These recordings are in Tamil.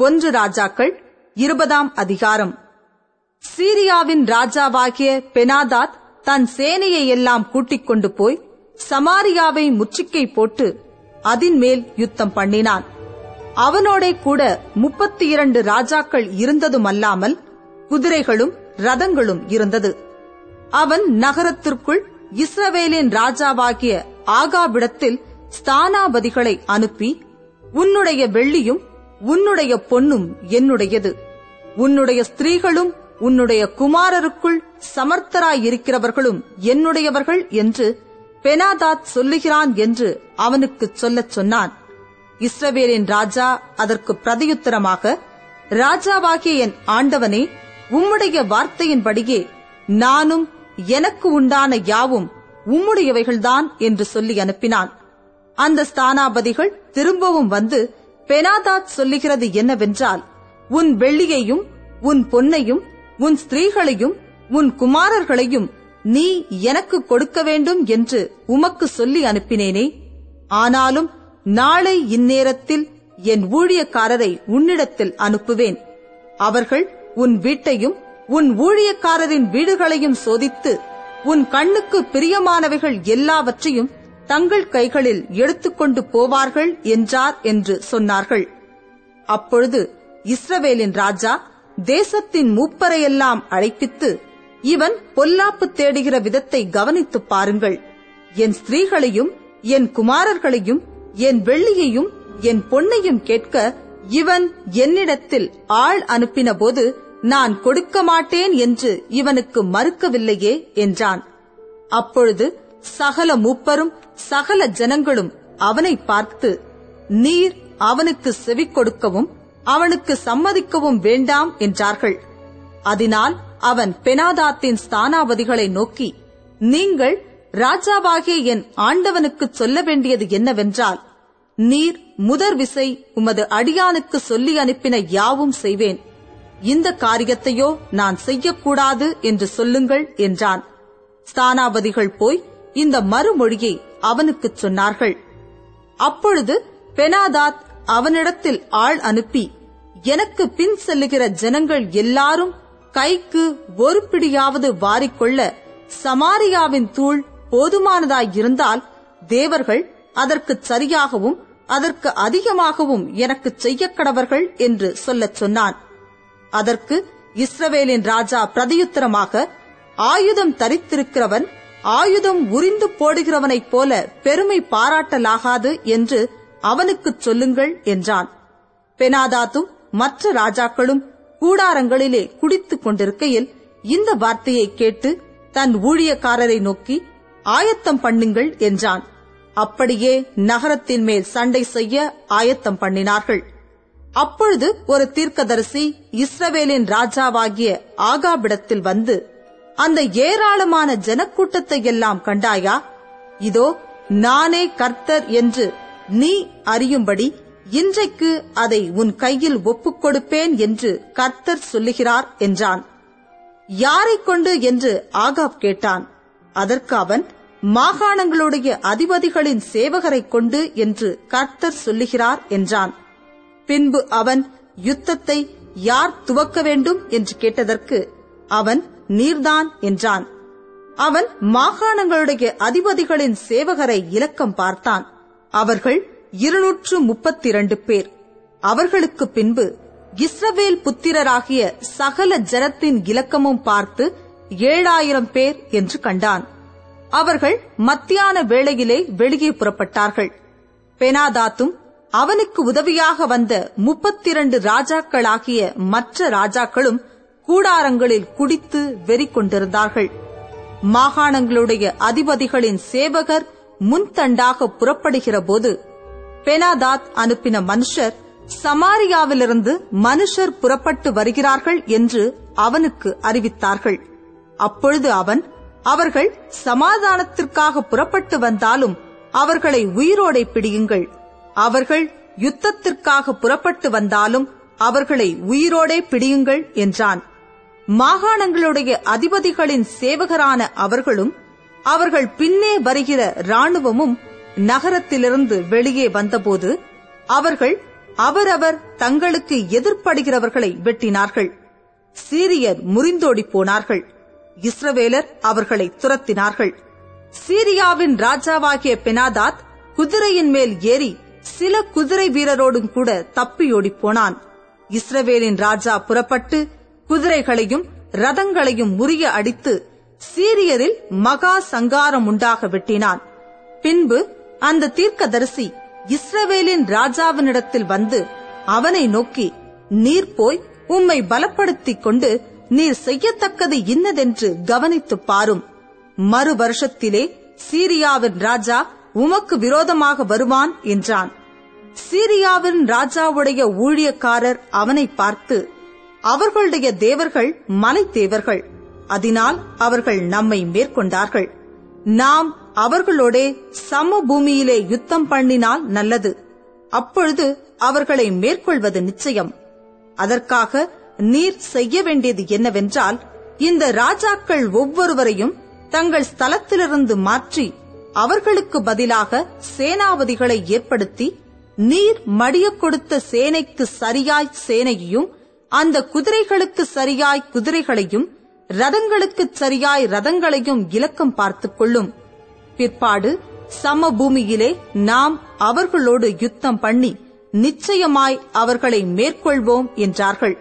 ஒன்று ராஜாக்கள் இருபதாம் அதிகாரம். சீரியாவின் ராஜாவாகிய பெனாதாத் தன் சேனையை எல்லாம் கூட்டிக் கொண்டு போய் சமாரியாவை முற்றுகை போட்டு அதின் மேல் யுத்தம் பண்ணினான். அவனோடே கூட முப்பத்தி இரண்டு ராஜாக்கள் இருந்ததுமல்லாமல் குதிரைகளும் ரதங்களும் இருந்தது. அவன் நகரத்திற்குள் இஸ்ரவேலின் ராஜாவாகிய ஆகாபிடத்தில் ஸ்தானாபதிகளை அனுப்பி உன்னுடைய வெள்ளியும் உன்னுடைய பொன்னும் என்னுடையது. உன்னுடைய ஸ்திரீகளும் உன்னுடைய குமாரருக்குள் சமர்த்தராயிருக்கிறவர்களும் என்னுடையவர்கள் என்று பெனாதாத் சொல்லுகிறான் என்று அவனுக்குச் சொல்லச் சொன்னான். இஸ்ரவேலின் ராஜா அதற்கு பிரதியுத்தரமாக ராஜாவாகிய என் ஆண்டவனே உம்முடைய வார்த்தையின்படியே நானும் எனக்கு உண்டான யாவும் உம்முடையவைகள்தான் என்று சொல்லி அனுப்பினான். அந்த ஸ்தானாபதிகள் திரும்பவும் வந்து பெனாதாத் சொல்லுகிறது என்னவென்றால் உன் வெள்ளியையும் உன் பொன்னையும் உன் ஸ்திரீகளையும் உன் குமாரர்களையும் நீ எனக்கு கொடுக்க வேண்டும் என்று உமக்கு சொல்லி அனுப்பினேனே. ஆனாலும் நாளை இந்நேரத்தில் என் ஊழியக்காரரை உன்னிடத்தில் அனுப்புவேன். அவர்கள் உன் வீட்டையும் உன் ஊழியக்காரரின் வீடுகளையும் சோதித்து உன் கண்ணுக்கு பிரியமானவைகள் எல்லாவற்றையும் தங்கள் கைகளில் எடுத்துக்கொண்டு போவார்கள் என்றார் என்று சொன்னார்கள். அப்பொழுது இஸ்ரவேலின் ராஜா தேசத்தின் மூப்பரையெல்லாம் அழைப்பித்து இவன் பொல்லாப்பு தேடுகிற விதத்தை கவனித்துப் பாருங்கள். என் ஸ்திரீகளையும் என் குமாரர்களையும் என் வெள்ளியையும் என் பொன்னையும் கேட்க இவன் என்னிடத்தில் ஆள் அனுப்பின போது நான் கொடுக்க மாட்டேன் என்று இவனுக்கு மறுக்கவில்லையே என்றான். அப்பொழுது சகல மூப்பரும் சகல ஜனங்களும் அவனை பார்த்து நீர் அவனுக்கு செவி கொடுக்கவும் அவனுக்கு சம்மதிக்கவும் வேண்டாம் என்றார்கள். அதனால் அவன் பெனாதாத்தின் ஸ்தானாபதிகளை நோக்கி நீங்கள் ராஜாவாகிய என் ஆண்டவனுக்கு சொல்ல வேண்டியது என்னவென்றால் நீர் முதற் விசை உமது அடியானுக்கு சொல்லி அனுப்பின யாவும் செய்வேன். இந்த காரியத்தையோ நான் செய்யக்கூடாது என்று சொல்லுங்கள் என்றான். ஸ்தானாபதிகள் போய் இந்த மறுமொழியை அவனுக்குச் சொன்னார்கள். அப்பொழுது பெனாதாத் அவனிடத்தில் ஆள் அனுப்பி எனக்கு பின் செல்லுகிற ஜனங்கள் எல்லாரும் கைக்கு ஒரு பிடியாவது வாரிக்கொள்ள சமாரியாவின் தூள் போதுமானதாயிருந்தால் தேவர்கள் அதற்கு சரியாகவும் அதற்கு அதிகமாகவும் எனக்கு செய்ய கடவர்கள் என்று சொல்லச் சொன்னான். அதற்கு இஸ்ரவேலின் ராஜா பிரதியுத்தரமாக ஆயுதம் தரித்திருக்கிறவன் ஆயுதம் உரிந்து போடுகிறவனைப் போல பெருமை பாராட்டலாகாது என்று அவனுக்குச் சொல்லுங்கள் என்றான். பெனாதாத்தும் மற்ற ராஜாக்களும் கூடாரங்களிலே குடித்துக் கொண்டிருக்கையில் இந்த வார்த்தையை கேட்டு தன் ஊழியக்காரரை நோக்கி ஆயத்தம் பண்ணுங்கள் என்றான். அப்படியே நகரத்தின் மேல் சண்டை செய்ய ஆயத்தம் பண்ணினார்கள். அப்பொழுது ஒரு தீர்க்கதரிசி இஸ்ரவேலின் ராஜாவாகிய ஆகாபிடத்தில் வந்து அந்த ஏராளமான ஜனக்கூட்டத்தை எல்லாம் கண்டாயா? இதோ நானே கர்த்தர் என்று நீ அறியும்படி இன்றைக்கு அதை உன் கையில் ஒப்புக் கொடுப்பேன் என்று கர்த்தர் சொல்லுகிறார் என்றான். யாரைக் கொண்டு என்று ஆகாப் கேட்டான். அதற்கு அவன் மாகாணங்களுடைய அதிபதிகளின் சேவகரைக் கொண்டு என்று கர்த்தர் சொல்லுகிறார் என்றான். பின்பு அவன் யுத்தத்தை யார் துவக்க வேண்டும் என்று கேட்டதற்கு அவன் நீர்தான் என்றான். அவன் மாகாணங்களுடைய அதிபதிகளின் சேவகரை இலக்கம் பார்த்தான். அவர்கள் இருநூற்று முப்பத்தி இரண்டு பேர். அவர்களுக்கு பின்பு இஸ்ரவேல் புத்திரராகிய சகல ஜனத்தின் இலக்கமும் பார்த்து ஏழாயிரம் பேர் என்று கண்டான். அவர்கள் மத்தியான வேளையிலே வெளியே புறப்பட்டார்கள். பெனாதாத்தும் அவனுக்கு உதவியாக வந்த முப்பத்தி இரண்டு ராஜாக்களாகிய மற்ற ராஜாக்களும் கூடாரங்களில் குடித்து வெறி கொண்டிருந்தார்கள் மாகாணங்களுடைய அதிபதிகளின் சேவகர் முன்தண்டாக புறப்படுகிற போது பெனாதாத் அனுப்பின மனுஷர் சமாரியாவிலிருந்து மனுஷர் புறப்பட்டு வருகிறார்கள் என்று அவனுக்கு அறிவித்தார்கள். அப்பொழுது அவன் அவர்கள் சமாதானத்திற்காக புறப்பட்டு வந்தாலும் அவர்களை உயிரோடை பிடியுங்கள். அவர்கள் யுத்தத்திற்காக புறப்பட்டு வந்தாலும் அவர்களை உயிரோடே பிடியுங்கள் என்றான். மாகாணங்களுடைய அதிபதிகளின் சேவகரான அவர்களும் அவர்கள் பின்னே வருகிற ராணுவமும் நகரத்திலிருந்து வெளியே வந்தபோது அவர்கள் அவரவர் தங்களுக்கு எதிர்ப்படுகிறவர்களை வெட்டினார்கள். சீரியர் முறிந்தோடி போனார்கள். இஸ்ரவேலர் அவர்களை துரத்தினார்கள். சீரியாவின் ராஜாவாகிய பெனாதாத் குதிரையின் மேல் ஏறி சில குதிரை வீரரோடும் கூட தப்பியோடி போனான். இஸ்ரவேலின் ராஜா புறப்பட்டு குதிரைகளையும் ரதங்களையும் முறிய அடித்து சீரியரில் மகா சங்காரம் உண்டாக வெட்டினான் பின்பு அந்த தீர்க்கதரிசி இஸ்ரவேலின் ராஜாவினிடத்தில் வந்து அவனை நோக்கி நீர் போய் உம்மை பலப்படுத்திக் கொண்டு நீர் செய்யத்தக்கது இன்னதென்று கவனித்துப் பாரும். மறு வருஷத்திலே சீரியாவின் ராஜா உமக்கு விரோதமாக வருவான் என்றான். சீரியாவின் ராஜாவுடைய ஊழியக்காரர் அவனை பார்த்து அவர்களுடைய தேவர்கள் மலை தேவர்கள். அதனால் அவர்கள் நம்மை மேற்கொண்டார்கள். நாம் அவர்களோடே சம பூமியிலே யுத்தம் பண்ணினால் நல்லது. அப்பொழுது அவர்களை மேற்கொள்வது நிச்சயம். அதற்காக நீர் செய்ய வேண்டியது என்னவென்றால் இந்த ராஜாக்கள் ஒவ்வொருவரையும் தங்கள் ஸ்தலத்திலிருந்து மாற்றி அவர்களுக்கு பதிலாக சேனாபதிகளை ஏற்படுத்தி நீர் மடிய கொடுத்த சேனைக்கு சரியாய் சேனையையும் அந்த குதிரைகளுக்கு சரியாய் குதிரைகளையும் ரதங்களுக்கு சரியாய் ரதங்களையும் இலக்கம் பார்த்துக் கொள்ளும். பிற்பாடு சம பூமியிலே நாம் அவர்களோடு யுத்தம் பண்ணி நிச்சயமாய் அவர்களை மேற்கொள்வோம் என்றார்கள்.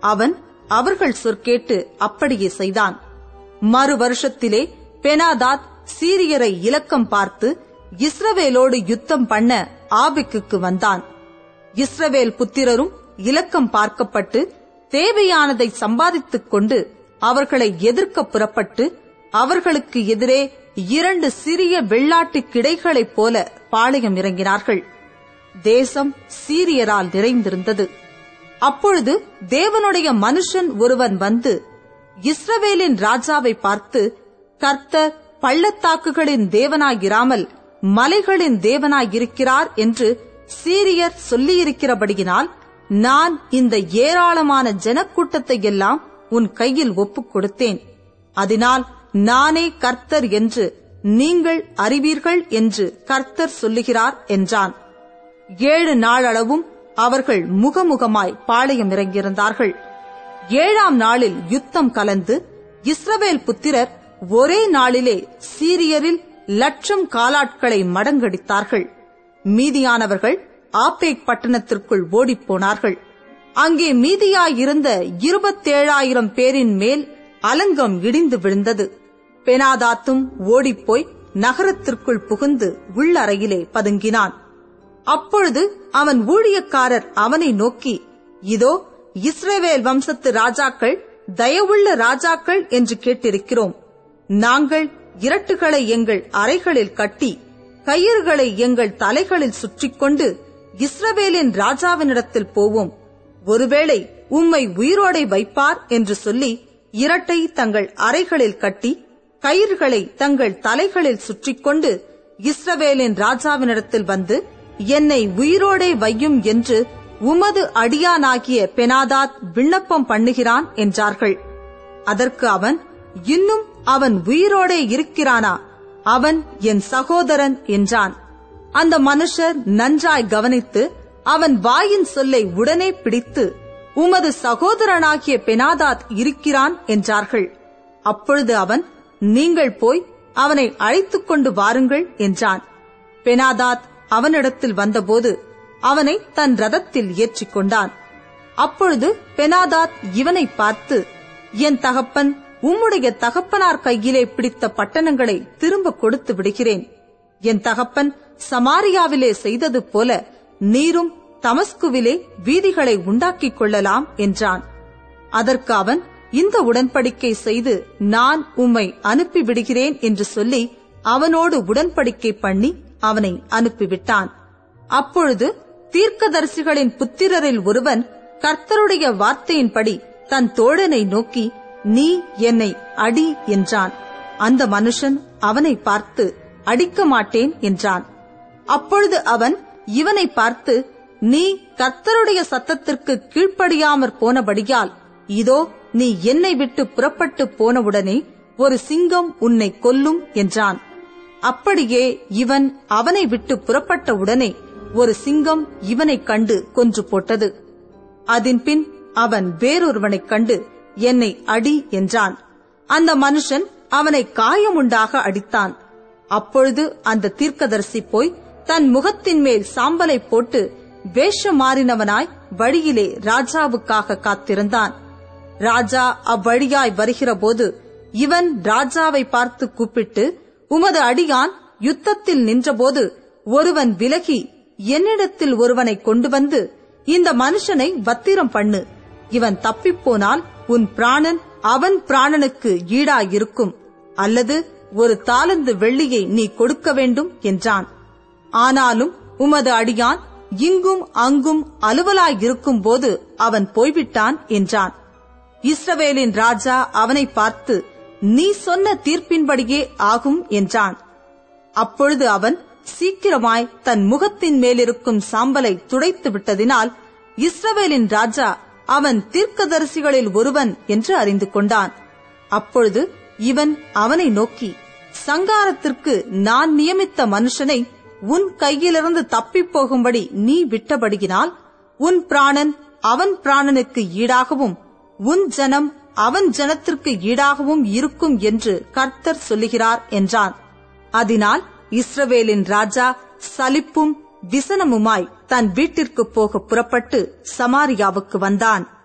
அவன் அவர்கள் சொற்கேட்டு அப்படியே செய்தான். மறு வருஷத்திலே பெனாதாத் சீரியரை இலக்கம் பார்த்து இஸ்ரவேலோடு யுத்தம் பண்ண ஆபிக்குக்கு வந்தான். இஸ்ரவேல் புத்திரரும் இலக்கம் பார்க்கப்பட்டு தேவையானதை சம்பாதித்துக் கொண்டு அவர்களை எதிர்க்க புறப்பட்டு அவர்களுக்கு எதிரே இரண்டு சிறிய வெள்ளாட்டு கிடைகளைப் போல பாளையம் இறங்கினார்கள். தேசம் சீரியரால் நிறைந்திருந்தது. அப்பொழுது தேவனுடைய மனுஷன் ஒருவன் வந்து இஸ்ரவேலின் ராஜாவை பார்த்து கர்த்தர் பள்ளத்தாக்குகளின் தேவனாயிராமல் மலைகளின் தேவனாயிருக்கிறார் என்று சீரியர் சொல்லியிருக்கிறபடியினால் நான் இந்த ஏராளமான ஜனக்கூட்டத்தை எல்லாம் உன் கையில் ஒப்புக் கொடுத்தேன் அதனால் நானே கர்த்தர் என்று நீங்கள் அறிவீர்கள் என்று கர்த்தர் சொல்லுகிறார் என்றான். ஏழு நாளளவும் அவர்கள் முகமுகமாய் பாளையம் இறங்கியிருந்தார்கள் ஏழாம் நாளில் யுத்தம் கலந்து இஸ்ரவேல் புத்திரர் ஒரே நாளிலே சீரியரில் லட்சம் காலாட்களை மடங்கடித்தார்கள். மீதியானவர்கள் ஆப்பேக் பட்டணத்திற்குள் ஓடிப்போனார்கள். அங்கே மீதியாயிருந்த இருபத்தேழாயிரம் பேரின் மேல் அலங்கம் இடிந்து விழுந்தது. பெனாதாத்தும் ஓடிப்போய் நகரத்திற்குள் புகுந்து உள்ளறையிலே பதுங்கினான். அப்பொழுது அவன் ஊழியக்காரர் அவனை நோக்கி இதோ இஸ்ரேவேல் வம்சத்து ராஜாக்கள் தயவுள்ள ராஜாக்கள் என்று கேட்டிருக்கிறோம். நாங்கள் இரட்டுகளை எங்கள் அறைகளில் கட்டி கயிறுகளை எங்கள் தலைகளில் சுற்றிக் கொண்டு இஸ்ரவேலின் ராஜாவினிடத்தில் போவோம். ஒருவேளை உம்மை உயிரோடை வைப்பார் என்று சொல்லி இரட்டை தங்கள் அறைகளில் கட்டி கயிறுகளை தங்கள் தலைகளில் சுற்றிக்கொண்டு இஸ்ரவேலின் ராஜாவினிடத்தில் வந்து என்னை உயிரோடே வையும் என்று உமது அடியானாகிய பெனாதாத் விண்ணப்பம் பண்ணுகிறான் என்றார்கள். அதற்கு அவன் இன்னும் அவன் உயிரோடே இருக்கிறானா? அவன் என் சகோதரன் என்றான். அந்த மனுஷர் நன்றாய் கவனித்து அவன் வாயின் சொல்லை உடனே பிடித்து உமது சகோதரனாகிய பெனாதாத் இருக்கிறான் என்றார்கள். அப்பொழுது அவன் நீங்கள் போய் அவனை அழைத்துக் கொண்டு வாருங்கள் என்றான். பெனாதாத் அவனிடத்தில் வந்தபோது அவனை தன் ரதத்தில் ஏற்றிக் கொண்டான். அப்பொழுது பெனாதாத் இவனை பார்த்து என் தகப்பன் உம்முடைய தகப்பனார் கையிலே பிடித்த பட்டணங்களை திரும்ப கொடுத்து விடுகிறேன். என் தகப்பன் சமாரியாவிலே செய்தது போல நீரும் தமஸ்குவிலே வீதிகளை உண்டாக்கிக் கொள்ளலாம் என்றான். அதற்கு அவன் இந்த உடன்படிக்கை செய்து நான் உம்மை அனுப்பிவிடுகிறேன் என்று சொல்லி அவனோடு உடன்படிக்கை பண்ணி அவனை அனுப்பிவிட்டான். அப்பொழுது தீர்க்கதரிசிகளின் புத்திரரில் ஒருவன் கர்த்தருடைய வார்த்தையின்படி தன் தோழனை நோக்கி நீ என்னை அடி என்றான். அந்த மனுஷன் அவனை பார்த்து அடிக்க மாட்டேன் என்றான். அப்பொழுது அவன் இவனை பார்த்து நீ கர்த்தருடைய சத்தத்திற்கு கீழ்ப்படியாமற் போனபடியால் இதோ நீ என்னை விட்டு புறப்பட்டு போனவுடனே ஒரு சிங்கம் உன்னை கொல்லும் என்றான். அப்படியே இவன் அவனை விட்டு புறப்பட்ட உடனே ஒரு சிங்கம் இவனைக் கண்டு கொன்று போட்டது. அதன்பின் அவன் வேறொருவனைக் கண்டு என்னை அடி என்றான். அந்த மனுஷன் அவனை காயமுண்டாக அடித்தான். அப்பொழுது அந்த தீர்க்கதரிசி போய் தன் முகத்தின் மேல் சாம்பலை போட்டு வேஷம் மாறினவனாய் வழியிலே ராஜாவுக்காக காத்திருந்தான். ராஜா அவ்வழியாய் வருகிறபோது இவன் ராஜாவை பார்த்து கூப்பிட்டு உமது அடியான் யுத்தத்தில் நின்றபோது ஒருவன் விலகி என்னிடத்தில் ஒருவனை கொண்டு வந்து இந்த மனுஷனை பத்திரம் பண்ணு. இவன் தப்பிப்போனால் உன் பிராணன் அவன் பிராணனுக்கு ஈடாயிருக்கும். அல்லது ஒரு தாளந்து வெள்ளியை நீ கொடுக்க வேண்டும் என்றான். ஆனாலும் உமது அடியான் இங்கும் அங்கும் அலுவலாயிருக்கும் போது அவன் போய்விட்டான் என்றான். இஸ்ரவேலின் ராஜா அவனை பார்த்து நீ சொன்ன தீர்ப்பின்படியே ஆகும் என்றான். அப்பொழுது அவன் சீக்கிரமாய் தன் முகத்தின் மேலிருக்கும் சாம்பலை துடைத்து விட்டதினால் இஸ்ரவேலின் ராஜா அவன் தீர்க்கதரிசிகளில் ஒருவன் என்று அறிந்து கொண்டான். அப்பொழுது இவன் அவனை நோக்கி சங்காரத்திற்கு நான் நியமித்த மனுஷனை உன் கையிலிருந்து தப்பிப் போகும்படி நீ விட்டபடியினால் உன் பிராணன் அவன் பிராணனுக்கு ஈடாகவும் உன் ஜனம் அவன் ஜனத்திற்கு ஈடாகவும் இருக்கும் என்று கர்த்தர் சொல்லுகிறார் என்றான். அதனால் இஸ்ரவேலின் ராஜா சலிப்பும் விசனமுமாய் தன் வீட்டிற்கு போக புறப்பட்டு சமாரியாவுக்கு வந்தான்.